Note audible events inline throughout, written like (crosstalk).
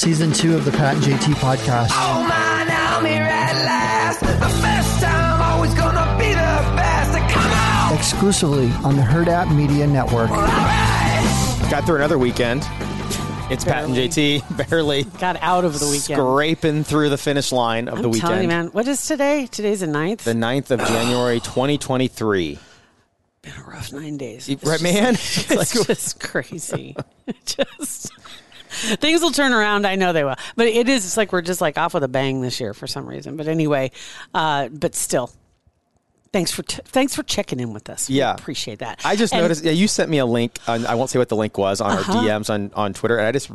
season two of the Pat and JT podcast. Oh man, I'm here at last. The best time, always gonna be the best. Come on! Exclusively on the Hurrdat Media Network. Got through another weekend. It's Pat and JT (laughs) barely Got out of the weekend. scraping through the finish line of I'm the weekend. telling you, man. What is today? Today's the 9th. The 9th of January (sighs) 2023. been a rough nine days. It's right, just- man? (laughs) It's Like- just crazy. (laughs) just (laughs) things will turn around. I know they will, but it is. It's like we're just like off with a bang this year for some reason. But anyway, uh, but still, thanks for t- thanks for checking in with us. We Yeah. appreciate that. I just And- noticed. Yeah, you sent me a link. On, I won't say what the link was on Uh-huh. our DMs on, on Twitter, and I just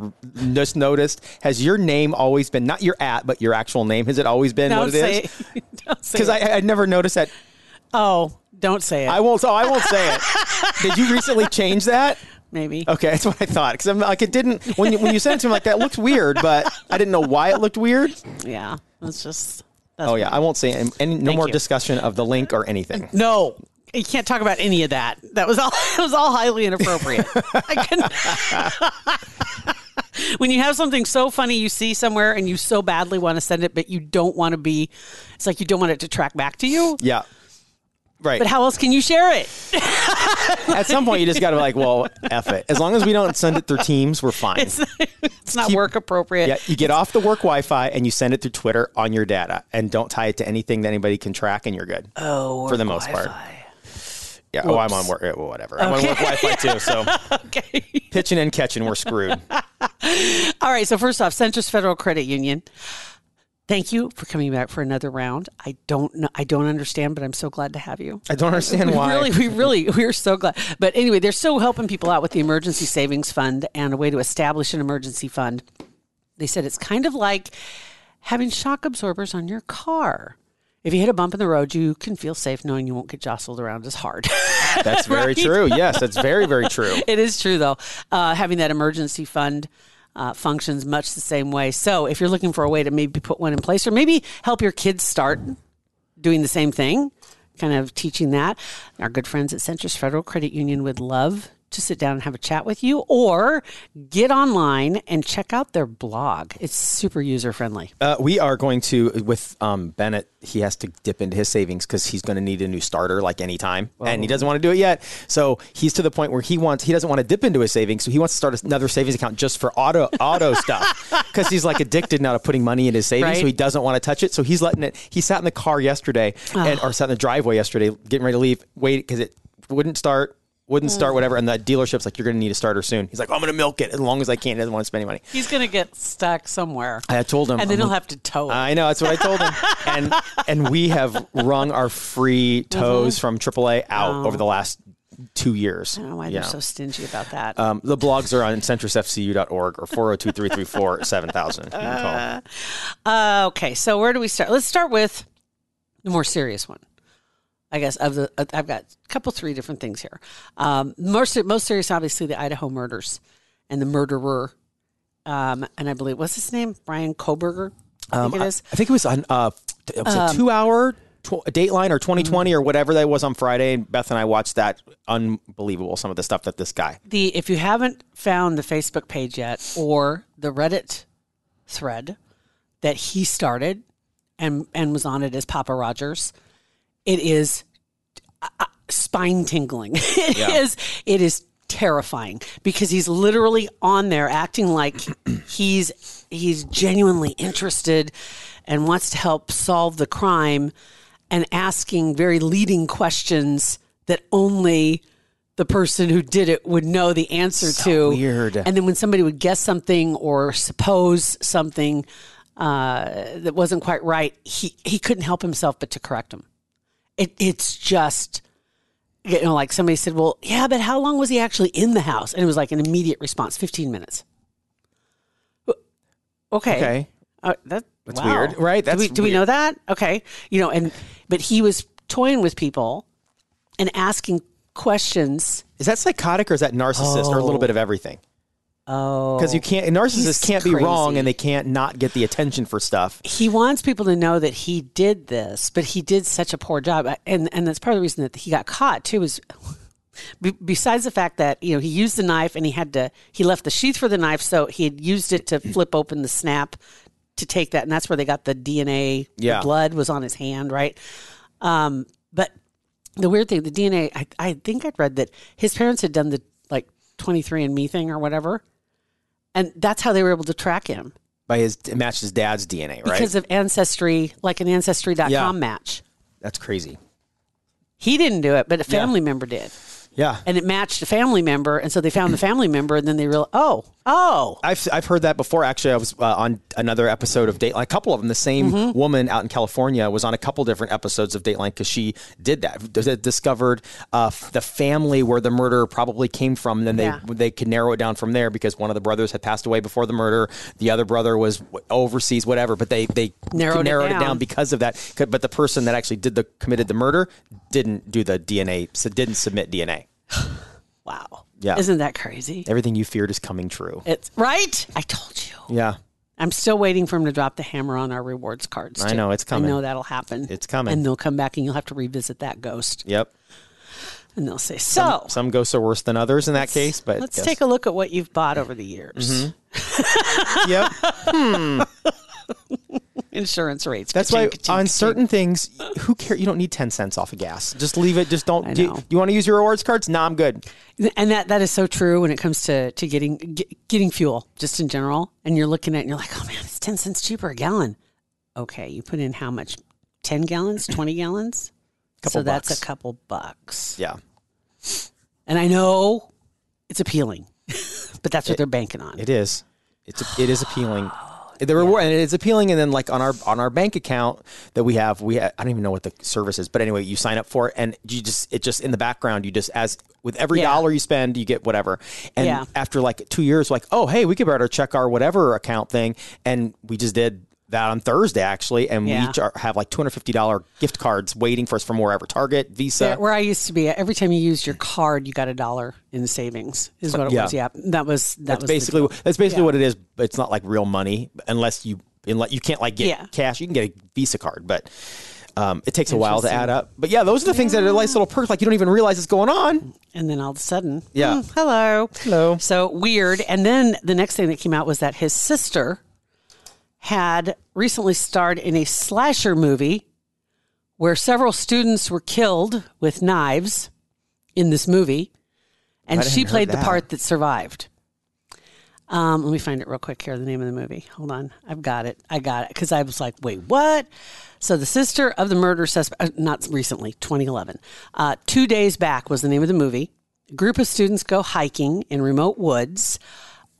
just noticed. Has your name always been not your at, but your actual name? Has it always been Don't what it say is? (laughs) Don't say Because. I I'd never noticed that. oh, don't say it. I won't. So I won't say it. (laughs) Did you recently change that? Maybe. Okay, (laughs) that's what I thought. Because I'm like, it didn't when you, when you sent it to me like that looked weird, but I didn't know why it looked weird. Yeah. It's just. That's Oh yeah, I won't say any, any no more you. discussion of the link or anything. No, you can't talk about any of that. That was all. (laughs) It was all highly inappropriate. I couldn't. (laughs) when you have something so funny you see somewhere and you so badly want to send it, but you don't want to be. It's like you don't want it to track back to you. Yeah, right. But how else can you share it? At some point, you just got to be like, well, f it. As long as we don't send it through Teams, we're fine. It's, (laughs) it's not Keep- work appropriate. Yeah, you get off the work Wi-Fi and you send it through Twitter on your data, and don't tie it to anything that anybody can track, and you're good. Oh, for the most part. Yeah. Oh, I'm on work. well, whatever. I'm on work Wi-Fi too. So (laughs) Okay. pitching and catching, we're screwed. (laughs) All right. So first off, Centris Federal Credit Union. Thank you for coming back for another round. I don't know. I don't understand, but I'm so glad to have you. I don't understand (laughs) We why. Really, we really, we're so glad. But anyway, they're still helping people out with the emergency savings fund and a way to establish an emergency fund. They said it's kind of like having shock absorbers on your car. If you hit a bump in the road, you can feel safe knowing you won't get jostled around as hard. (laughs) That's very Right? true. Yes, that's very very true. (laughs) it is true, though. Uh, having that emergency fund uh, functions much the same way. So if you're looking for a way to maybe put one in place or maybe help your kids start doing the same thing, kind of teaching that, our good friends at Centris Federal Credit Union would love to sit down and have a chat with you or get online and check out their blog. It's super user friendly. Uh, we are going to with um, Bennett. He has to dip into his savings because he's going to need a new starter like anytime, and he doesn't want to do it yet. So he's to the point where he wants he doesn't want to dip into his savings, so he wants to start another savings account just for auto auto stuff (laughs) because he's like addicted now to putting money in his savings, Right. so he doesn't want to touch it. So he's letting it. He sat in the car yesterday and or sat in the driveway yesterday, getting ready to leave. Wait because it wouldn't start. Wouldn't start, whatever, and the dealership's like, "You're going to need a starter soon." He's like, "I'm going to milk it as long as I can." He doesn't want to spend any money. He's going to get stuck somewhere. I told him, And then I'm he'll like- have to tow it. I know that's what I told him, (laughs) and and we have wrung our free tows from AAA out over the last two years. Mm-hmm. I don't know why they're so stingy about that. Um, the blogs are on centrisfcu.org or 402 334 7000. You. (laughs) Uh, okay, so where do we start? Let's start with the more serious one. I guess of the uh, I've got a couple three different things here. Um, most most serious, obviously, the Idaho murders and the murderer. Um, and I believe what's his name, Bryan Kohberger. I think it is. I think it was on uh, it was a two hour tw- Dateline or 2020 or whatever that was on Friday. And Beth and I watched that. Unbelievable, some of the stuff that this guy. the if you haven't found the Facebook page yet or the Reddit thread that he started and and was on it as Papa Rogers, it is uh, spine tingling. (laughs) It is. It is terrifying because he's literally on there acting like he's he's genuinely interested and wants to help solve the crime and asking very leading questions that only the person who did it would know the answer to. weird. And then when somebody would guess something or suppose something uh, that wasn't quite right, he he couldn't help himself but to correct them. It it's just you know like somebody said, well, yeah, but how long was he actually in the house? And it was like an immediate response, fifteen minutes. Okay. Okay. Uh, that, That's wow. weird, right? do we, That's do we know that? Okay. You know, and but he was toying with people and asking questions. Is that psychotic or is that narcissist or a little bit of everything? Oh, Because you can't, narcissists can't be wrong and they can't not get the attention for stuff. he wants people to know that he did this, but he did such a poor job, and and that's part of the reason that he got caught too. Is (laughs) besides the fact that you know he used the knife and he had to he left the sheath for the knife, so he had used it to flip open the snap to take that, and that's where they got the DNA. Yeah. the blood was on his hand, right? Um, but the weird thing, the DNA, I, I think I'd read that his parents had done the like twenty three and Me thing or whatever, and that's how they were able to track him By his it matched his dad's DNA, right? because of ancestry, like an ancestry.com Yeah. match. That's crazy. He didn't do it, but a family member did. Yeah. and it matched a family member, and so they found the family member, and then they realized, oh, oh, I've I've heard that before. Actually, I was uh, on another episode of Dateline. A couple of them. The same Mm-hmm. woman out in California was on a couple different episodes of Dateline because she did that. D- Discovered uh, the family where the murder probably came from. And Then they Yeah. they could narrow it down from there because one of the brothers had passed away before the murder. The other brother was overseas, whatever. But they they Narrowed it narrowed it down. down because of that. But the person that actually did the committed the murder didn't do the DNA. So didn't submit DNA. (sighs) wow, Yeah. isn't that crazy? Everything you feared is coming true. It's right. I told you. Yeah. I'm still waiting for him to drop the hammer on our rewards cards. I too. know, it's coming. I know that'll happen. It's coming. and they'll come back, and you'll have to revisit that ghost, Yep. and they'll say, "So, Some ghosts are worse than others in that case, but let's yes. take a look at what you've bought over the years." Mm-hmm. (laughs) Yep. Hmm. (laughs) Insurance rates. That's Ka-ching, why ka-ching, on ka-ching. certain things, who care? You don't need ten cents off of gas. Just leave it. Just don't. Do you, you want to use your rewards cards? Nah, I'm good. and that that is so true when it comes to to getting get, getting fuel just in general and you're looking at it and you're like oh man it's 10 cents cheaper a gallon okay you put in how much 10 gallons 20 gallons Couple so that's a couple bucks Yeah. and i know it's appealing (laughs) but that's what they're banking on It is. It's it is appealing. (sighs) The reward and it's appealing, and then like on our on our bank account that we have, we ha I don't even know what the service is, but anyway, you sign up for it, and you just it just in the background, you just as with every Yeah. dollar you spend, you get whatever. And Yeah. after like two years, like oh hey, we could better check our whatever account thing, and we just did that on Thursday actually, and Yeah. we each are, have like two hundred fifty dollar gift cards waiting for us from wherever Target, Visa. There- where I used to be, every time you used your card, you got a dollar in savings. Is what it Yeah. was. Yeah, that was that That's was basically that's basically Yeah. what it is. But it's not like real money unless you unless you can't like get Yeah. cash. You can get a Visa card, but um, it takes a while to add up. But yeah, those are the things that are nice little perks. Like you don't even realize it's going on. And then all of a sudden, Yeah. "Hmm, hello, Hello. So weird. And then the next thing that came out was that his sister had recently starred in a slasher movie where several students were killed with knives in this movie, and she played the part that survived. Um, let me find it real quick here. The name of the movie. Hold on, I've got it. I got it because I was like, "Wait, what?" So the sister of the murder suspect, uh, not recently, 2011, uh, two days back was the name of the movie. A group of students go hiking in remote woods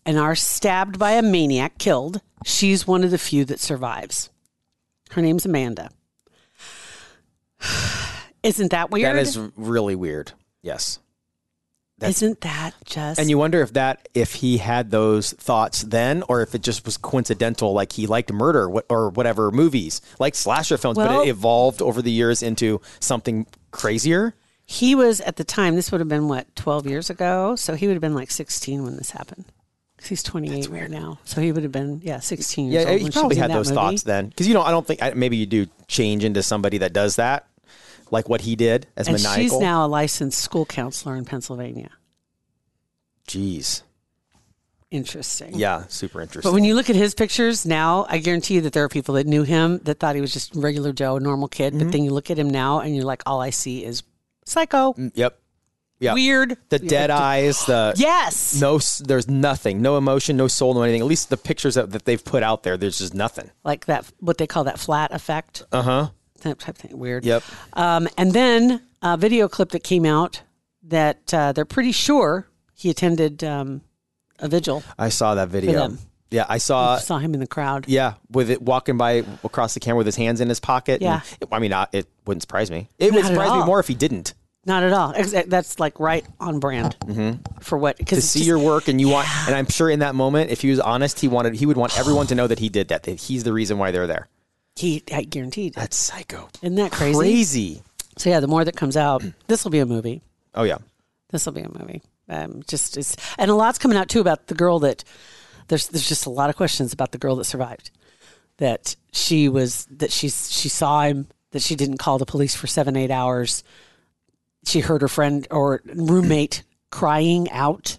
and are stabbed by a maniac, killed. She's one of the few that survives. Her name's Amanda. (sighs) Isn't that weird? That is really weird. Yes. that's- Isn't that just? And you wonder if that if he had those thoughts then, or if it just was coincidental, like he liked murder or whatever movies, like slasher films, Well- but it evolved over the years into something crazier. he was at the time. This would have been what 12 years ago. So he would have been like 16 when this happened. 'Cause he's 28 right now. So he would have been yeah 16 years Yeah, old. he probably had those movie. thoughts then, because you know I don't think maybe you do change into somebody that does that, like what he did as And maniacal. she's now a licensed school counselor in Pennsylvania. Jeez, Interesting. yeah, super interesting. But when you look at his pictures now, I guarantee you that there are people that knew him that thought he was just regular Joe, a normal kid. Mm-hmm. But then you look at him now and you're like, all I see is psycho, yep, yeah, weird. the dead eyes, the Yes. no, there's nothing, no emotion, no soul, no anything. At least the pictures that, that they've put out there, there's just nothing. Like that, what they call that flat effect. Uh huh. That type thing. Weird. Yep. Um, and then a video clip that came out that uh, they're pretty sure he attended um, a vigil. I saw that video. Yeah, I saw. saw him in the crowd. Yeah, with it walking by across the camera with his hands in his pocket. Yeah. and- I mean, it wouldn't surprise me. It Not would surprise me more if he didn't. Not at all. That's like right on brand for what because Mm-hmm. to see your work and you want and I'm sure in that moment if he was honest he wanted he would want everyone to know that he did that that he's the reason why they're there he I guaranteed. that's psycho Isn't that crazy? crazy So yeah, the more that comes out, (clears throat) this will be a movie. oh yeah This will be a movie. Um, just it's and a lot's coming out too about the girl that there's there's just a lot of questions about the girl that survived. That she was that she she saw him that she didn't call the police for seven eight hours. She heard her friend or roommate (clears throat) crying out.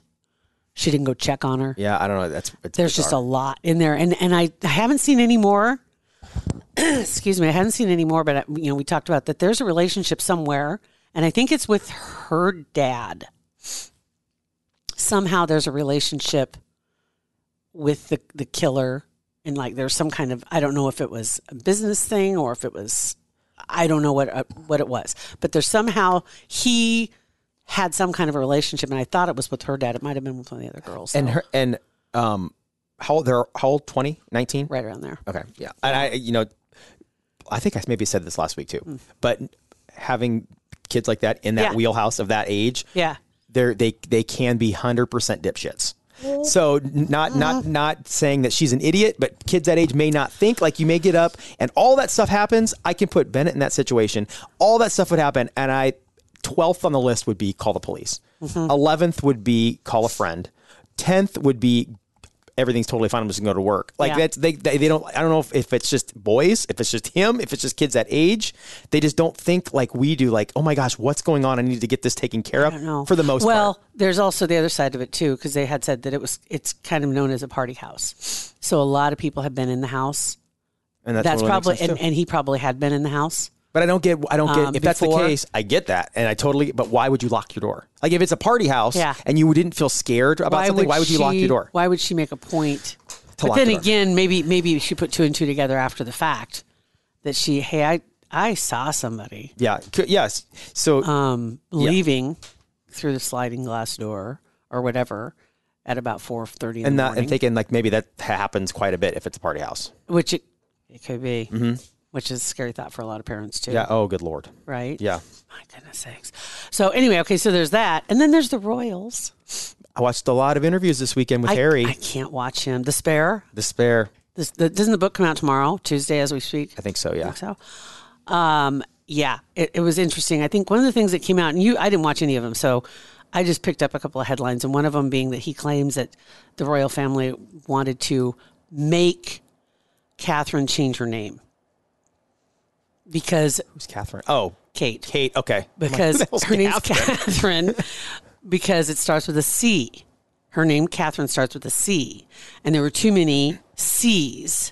She didn't go check on her. Yeah, I don't know. That's it's There's just a lot in there, and and I, I haven't seen any more. (clears throat) excuse me, I haven't seen any more, but uh, you know, we talked about that. There's a relationship somewhere, and I think it's with her dad. Somehow, there's a relationship with the the killer, and like there's some kind of I don't know if it was a business thing or if it was I don't know what uh, what it was, but there's somehow he had some kind of a relationship, and I thought it was with her dad. It might have been with one of the other girls, and her and um, how old? They're how old? 20, 19? right around there. Okay, yeah, and I, you know, I think I maybe said this last week too, but having kids like that in that Yeah. wheelhouse of that age, Yeah. they're they they can be hundred percent dipshits. So not not uh-huh. not saying that she's an idiot, but kids that age may not think like you may get up and all that stuff happens. I can put Bennett in that situation. All that stuff would happen, and I twelfth on the list would be call the police. Mm-hmm. 11th would be call a friend. Tenth would be everything's totally fine. I'm just gonna go to work. Like Yeah. that's they, they they don't. I don't know if, if it's just boys, if it's just him, if it's just kids that age. They just don't think like we do. Like oh my gosh, what's going on? I need to get this taken care of. I don't know. For the most part. well, part. there's also the other side of it too, because they had said that it was it's kind of known as a party house. So a lot of people have been in the house. And that's, That's probably and, and he probably had been in the house. But I don't get. I don't get. Um, if that's the before- case, I get that, and I totally. But why would you lock your door? Like if it's a party house, Yeah. and you didn't feel scared about something, why would you lock she- your door? Why would she make a point? To but lock then the door. again, maybe maybe she put two and two together after the fact that she hey I I saw somebody Yeah. c- Yes. So um, leaving through the sliding glass door or whatever at about four thirty in and the that morning. and thinking like maybe that happens quite a bit if it's a party house. which it, it could be, which is a scary thought for a lot of parents too. Yeah. Oh, good lord. Right. Yeah. My goodness sakes. So anyway, okay, so there's that, and then there's the Royals. I watched a lot of interviews this weekend with I, Harry. I can't watch him. Despair. Despair. This, the, doesn't the book come out tomorrow, Tuesday, as we speak? I think so. Yeah. so. Um, yeah, it, it was interesting. I think one of the things that came out, and you, I didn't watch any of them, so I just picked up a couple of headlines, and one of them being that he claims that the royal family wanted to make Catherine change her name because Who's Catherine? Oh, Kate, Kate. Okay. Like, because (laughs) hell's her name's Catherine? Catherine, (laughs) because it starts with a C. Her name Catherine starts with a C, and there were too many C's.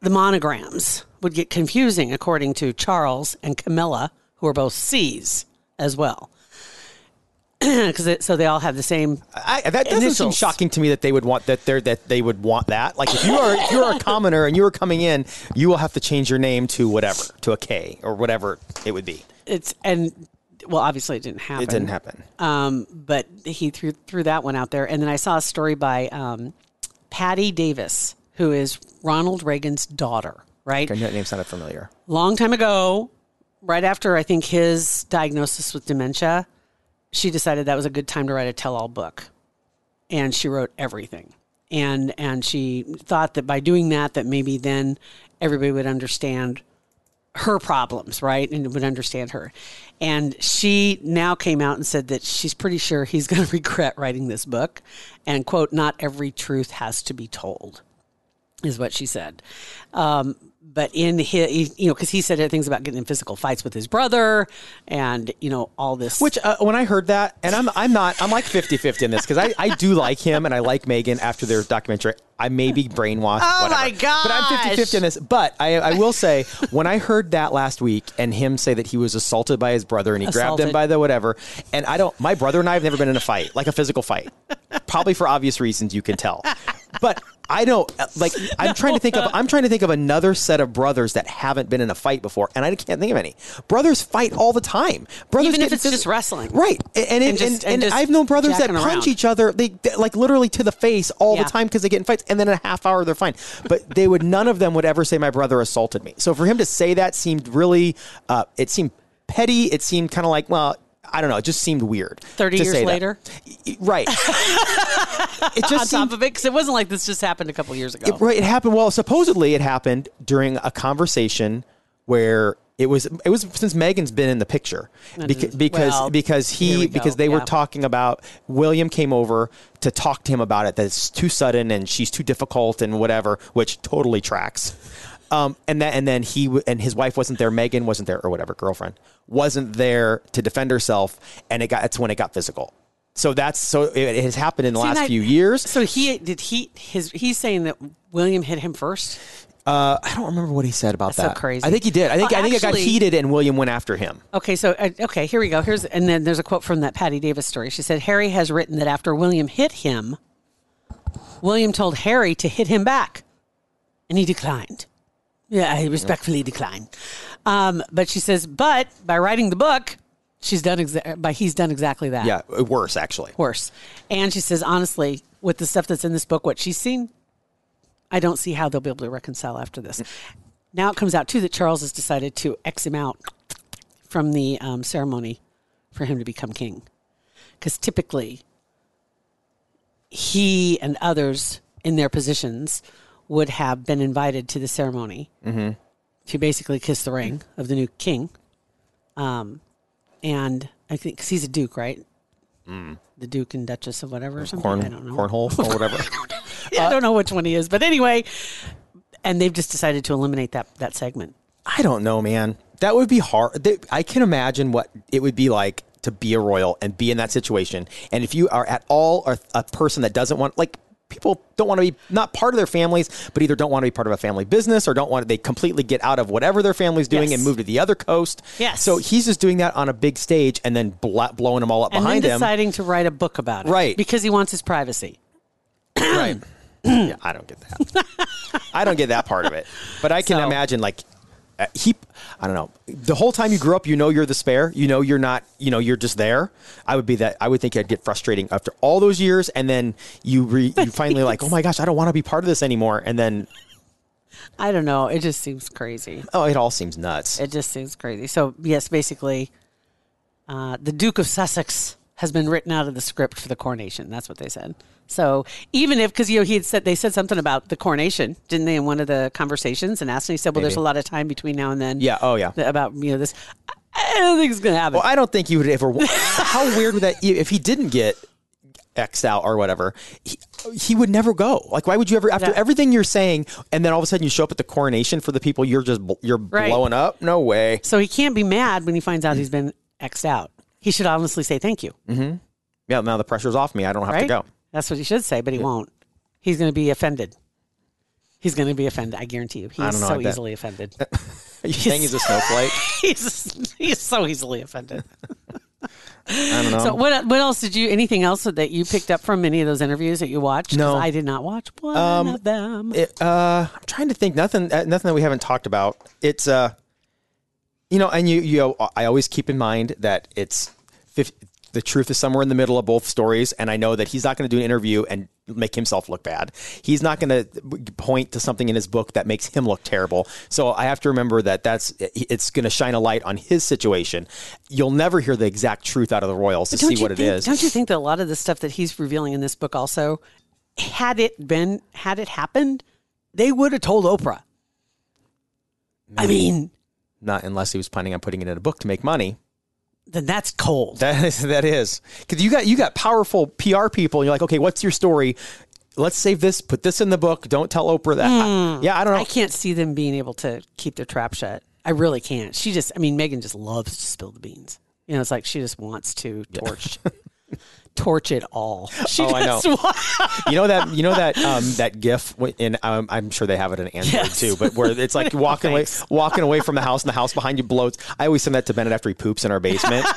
The monograms would get confusing, according to Charles and Camilla, who are both C's as well. (clears throat) Because so they all have the same. I, that doesn't seem shocking to me that they would want that. They're, that they would want that. Like if you are if you're a commoner and you are coming in, you will have to change your name to whatever to a K or whatever it would be. It's and well, obviously it didn't happen. It didn't happen. Um, but he threw threw that one out there, and then I saw a story by um, Patti Davis, who is Ronald Reagan's daughter. Right, Okay, that name sounded familiar. long time ago, right after I think his diagnosis with dementia, she decided that was a good time to write a tell-all book, and she wrote everything. And and she thought that by doing that, that maybe then everybody would understand her problems, right? And would understand her. And she now came out and said that she's pretty sure he's (laughs) going to regret writing this book. And, quote, not every truth has to be told, is what she said. Um, but in his, you know, because he said things about getting in physical fights with his brother and, you know, all this. Which uh, when I heard that, and I'm I'm not I'm like 50-50 in this because I, I do like him and I like Meghan after their documentary. I may be brainwashed. Oh whatever. my god! But I'm 50-50 in this. But I I will say when I heard that last week and him say that he was assaulted by his brother and he grabbed him by the whatever, and I don't my brother and I have never been in a fight like a physical fight, probably for obvious reasons you can tell, but. I don't like. (laughs) I'm trying to think of. I'm trying to think of another set of brothers that haven't been in a fight before, and I can't think of any. Brothers fight all the time. Brothers Even if it's phys- just wrestling. right? And and, And just- and, and I've known brothers that punch around. each other, they, they- like literally to the face all Yeah. the time because they get in fights, and then in a half hour they're fine. But they would none of them would ever say my brother assaulted me. So for him to say that seemed really, uh, it seemed petty. It seemed kind of like well. I don't know. It just seemed weird. 30 to years say that. later? right? (laughs) it just on seemed top of it, because it wasn't like this just happened a couple years ago. it, right, it happened. Well, supposedly it happened during a conversation where it was. It was since Meghan's been in the picture because because well, because he because they were talking about William came over to talk to him about it. That it's too sudden and she's too difficult and whatever, which totally tracks. Um, and that, and then he w- and his wife wasn't there. Meghan wasn't there, or whatever girlfriend wasn't there to defend herself, and it got. That's when it got physical. So that's so it, it has happened in the See, last I- few years. So he did he his he's saying that William hit him first. Uh, I don't remember what he said about That's so that. crazy. I think he did. I think Oh, I think it got heated, and William went after him. Okay, so uh, okay, here we go. Here's and then there's a quote from that Patti Davis story. She said Harry has written that after William hit him, William told Harry to hit him back, and he declined. Yeah, I respectfully declined. Um, but she says, but by writing the book, she's done exa- by he's done exactly that. Yeah, worse actually. worse. And she says, honestly, with the stuff that's in this book, what she's seen, I don't see how they'll be able to reconcile after this. Now it comes out too that Charles has decided to X him out from the um, ceremony for him to become king, because typically he and others in their positions would have been invited to the ceremony to basically kiss the ring of the new king. Um, and I think because he's a duke, right? The Duke and Duchess of whatever or something. Corn, I don't know. cornhole or whatever. (laughs) (laughs) Yeah, I don't know which one he is, but anyway, and they've just decided to eliminate that that segment. I don't know, man. That would be hard. I can imagine what it would be like to be a royal and be in that situation. And if you are at all a, a person that doesn't want, like, people don't want to be not part of their families, but either don't want to be part of a family business or don't want to, they completely get out of whatever their family's doing Yes. and move to the other coast. Yes. So he's just doing that on a big stage and then bla- blowing them all up And behind then him. deciding to write a book about it, Right. Because he wants his privacy. right. (clears throat) yeah, I don't get that. I don't get that part of it. But I can So- imagine like he I don't know. The whole time you grew up, you know you're the spare. You know you're not, you know, you're just there. I would be that I would think I'd get frustrating after all those years and then you re, you finally like, "Oh my gosh, I don't want to be part of this anymore." And then I don't know. It just seems crazy. oh, it all seems nuts. It just seems crazy. So yes, basically, uh, the Duke of Sussex has been written out of the script for the coronation. That's what they said. So even if, because you know, he had said they said something about the coronation, didn't they, in one of the conversations? And asked, and he said, "Well, there's a lot of time between now and then." Yeah, oh, yeah. About you know this. I- don't think it's gonna happen. Well, I don't think you would ever. (laughs) how weird would that? If he didn't get X'd out or whatever, he, he would never go. Like, why would you ever? After Yeah. everything you're saying, and then all of a sudden you show up at the coronation for the people you're just you're Right. blowing up? No way. so he can't be mad when he finds out he's been xed out. He should honestly say thank you, Mm-hmm. Yeah, now the pressure's off me. I don't have right? to go. That's what he should say, but he won't. He's going to be offended. He's going to be offended. I guarantee you. He's so easily offended. Are (laughs) you saying he's a snowflake? (laughs) he's he's so easily offended. I don't know. So what what else did you anything else that you picked up from any of those interviews that you watched? No. I did not watch one of them. It, uh, I'm trying to think. Nothing. Uh, nothing that we haven't talked about. It's uh, you know, and you you. I always keep in mind that it's fif- the truth is somewhere in the middle of both stories, and I know that he's not going to do an interview and make himself look bad. He's not going to point to something in his book that makes him look terrible. So I have to remember that that's it's going to shine a light on his situation. You'll never hear the exact truth out of the Royals to see what it think- is. Don't you think that a lot of the stuff that he's revealing in this book also, had it been had it happened, they would have told Oprah. I mean, Not unless he was planning on putting it in a book to make money. then that's cold. That is that is because you got you got powerful PR people. And you're like, okay, what's your story? Let's save this. Put this in the book. Don't tell Oprah that. I- yeah, I don't know. I can't see them being able to keep their trap shut. I really can't. She just, I mean, Meghan just loves to spill the beans. You know, it's like she just wants to torch, (laughs) torch it all. (laughs) She Oh, I know. you know that you know that um, that GIF, and um, I'm sure they have it in Android Yes. too. But where it's like (laughs) walking away, walking away from the house, and the house behind you blows. I always send that to Bennett after he poops in our basement. (laughs)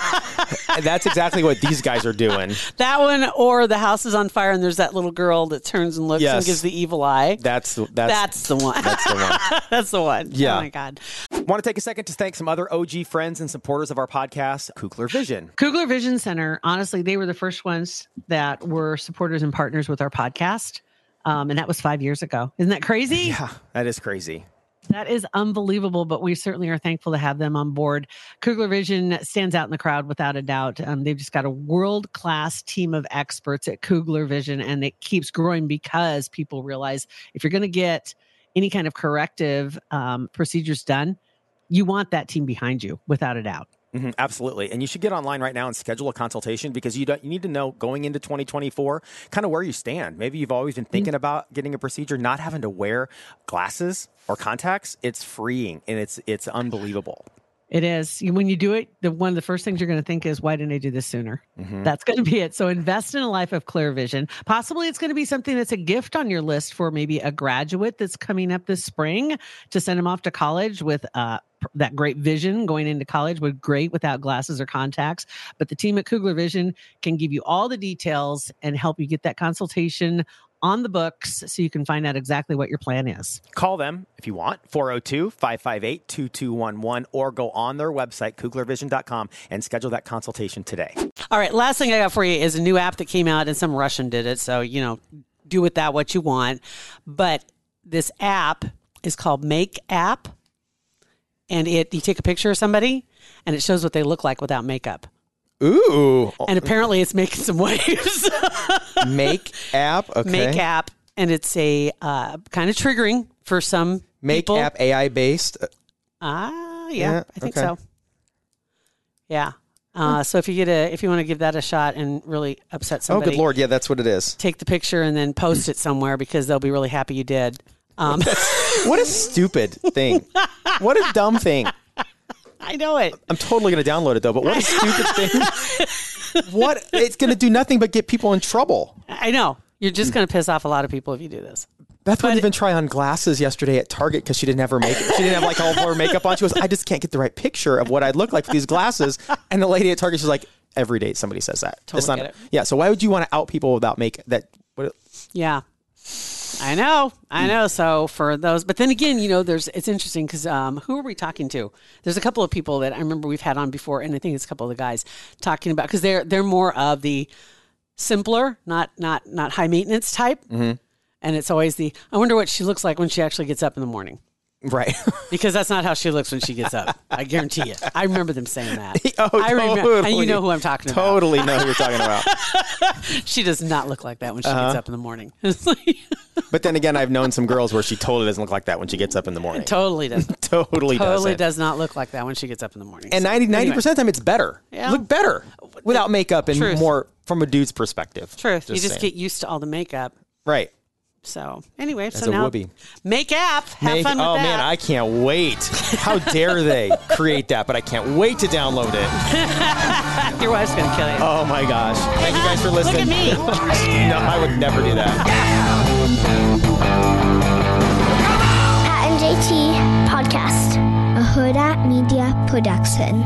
That's exactly what these guys are doing. that one, or the house is on fire and there's that little girl that turns and looks Yes. and gives the evil eye. That's the- that's That's the one. that's the one. That's the one. Yeah. Oh my God. Want to take a second to thank some other OG friends and supporters of our podcast, Kugler Vision. Kugler Vision Center, honestly, they were the first ones that were supporters and partners with our podcast. Um, and that was five years ago. Isn't that crazy? (laughs) Yeah, that is crazy. That is unbelievable, but we certainly are thankful to have them on board. Kugler Vision stands out in the crowd without a doubt. Um, they've just got a world class team of experts at Kugler Vision, and it keeps growing because people realize if you're going to get any kind of corrective um, procedures done, you want that team behind you without a doubt. Mhm, absolutely. And you should get online right now and schedule a consultation because you, don't, you need to know going into 2024 kind of where you stand. Maybe you've always been thinking about getting a procedure, not having to wear glasses or contacts. It's freeing and it's it's unbelievable. It is. When you do it, the one of the first things you're going to think is, why didn't I do this sooner? Mm-hmm. That's going to be it. So invest in a life of clear vision. Possibly it's going to be something that's a gift on your list for maybe a graduate that's coming up this spring to send them off to college with uh, pr- that great vision going into college would great without glasses or contacts. But the team at Kugler Vision can give you all the details and help you get that consultation on the books so you can find out exactly what your plan is. Call them if you want, 402 558 2211, or go on their website, kuglervision.com, and schedule that consultation today. All right, last thing I got for you is a new app that came out and some Russian did it. So, you know, do with that what you want. But this app is called Make App. And it you take a picture of somebody and it shows what they look like without makeup. Ooh, And apparently it's making some waves. (laughs) make app. (laughs) Okay. Make App. And it's a uh, kind of triggering for some Make people. app AI based. Ah, yeah, Yeah, I think okay. so. Yeah. Uh, so if you get a, if you want to give that a shot and really upset somebody, Oh, good lord! Yeah, that's what it is. take the picture and then post it somewhere because they'll be really happy you did. Um, (laughs) What a stupid thing! What a dumb thing! (laughs) I know it. I'm totally going to download it though. But what a (laughs) stupid thing! What? It's going to do nothing but get people in trouble. I know. You're just going to piss off a lot of people if you do this. Beth wouldn't even try on glasses yesterday at Target because she didn't have her makeup. She didn't have like all of her makeup on. She goes, I just can't get the right picture of what I'd look like with these glasses. And the lady at Target, she's like, every day somebody says that. it's not. it. Yeah. So why would you want to out people without make that? What, Yeah. I know. I know. So for those, but then again, you know, there's, it's interesting because um, who are we talking to? There's a couple of people that I remember we've had on before, and I think it's a couple of the guys talking about, because they're, they're more of the simpler, not, not, not high maintenance type. Mm-hmm. And it's always the, I wonder what she looks like when she actually gets up in the morning. Right. (laughs) Because that's not how she looks when she gets up. I guarantee you. I remember them saying that. (laughs) oh, I remember, and you know who I'm talking about. Totally know who you're talking about. (laughs) She does not look like that when she Uh-huh. gets up in the morning. But then again, I've known some girls where she totally doesn't look like that when she gets up in the morning. totally doesn't. Totally, Totally doesn't. does not look like that when she gets up in the morning. And So, 90 anyway. percent of the time, it's better. Yeah. Look better without makeup and Truth. more from a dude's perspective. Truth. you just saying. get used to all the makeup. right. So anyway, so a now whoopee. make app. Have Make- fun with oh that. man, I can't wait. How dare they (laughs) create that? But I can't wait to download it. (laughs) Your wife's gonna kill you. Oh my gosh. Thank you guys for listening. Look at me. (laughs) no, I would never do that. Pat and JT Podcast, a Hurrdat Media Production.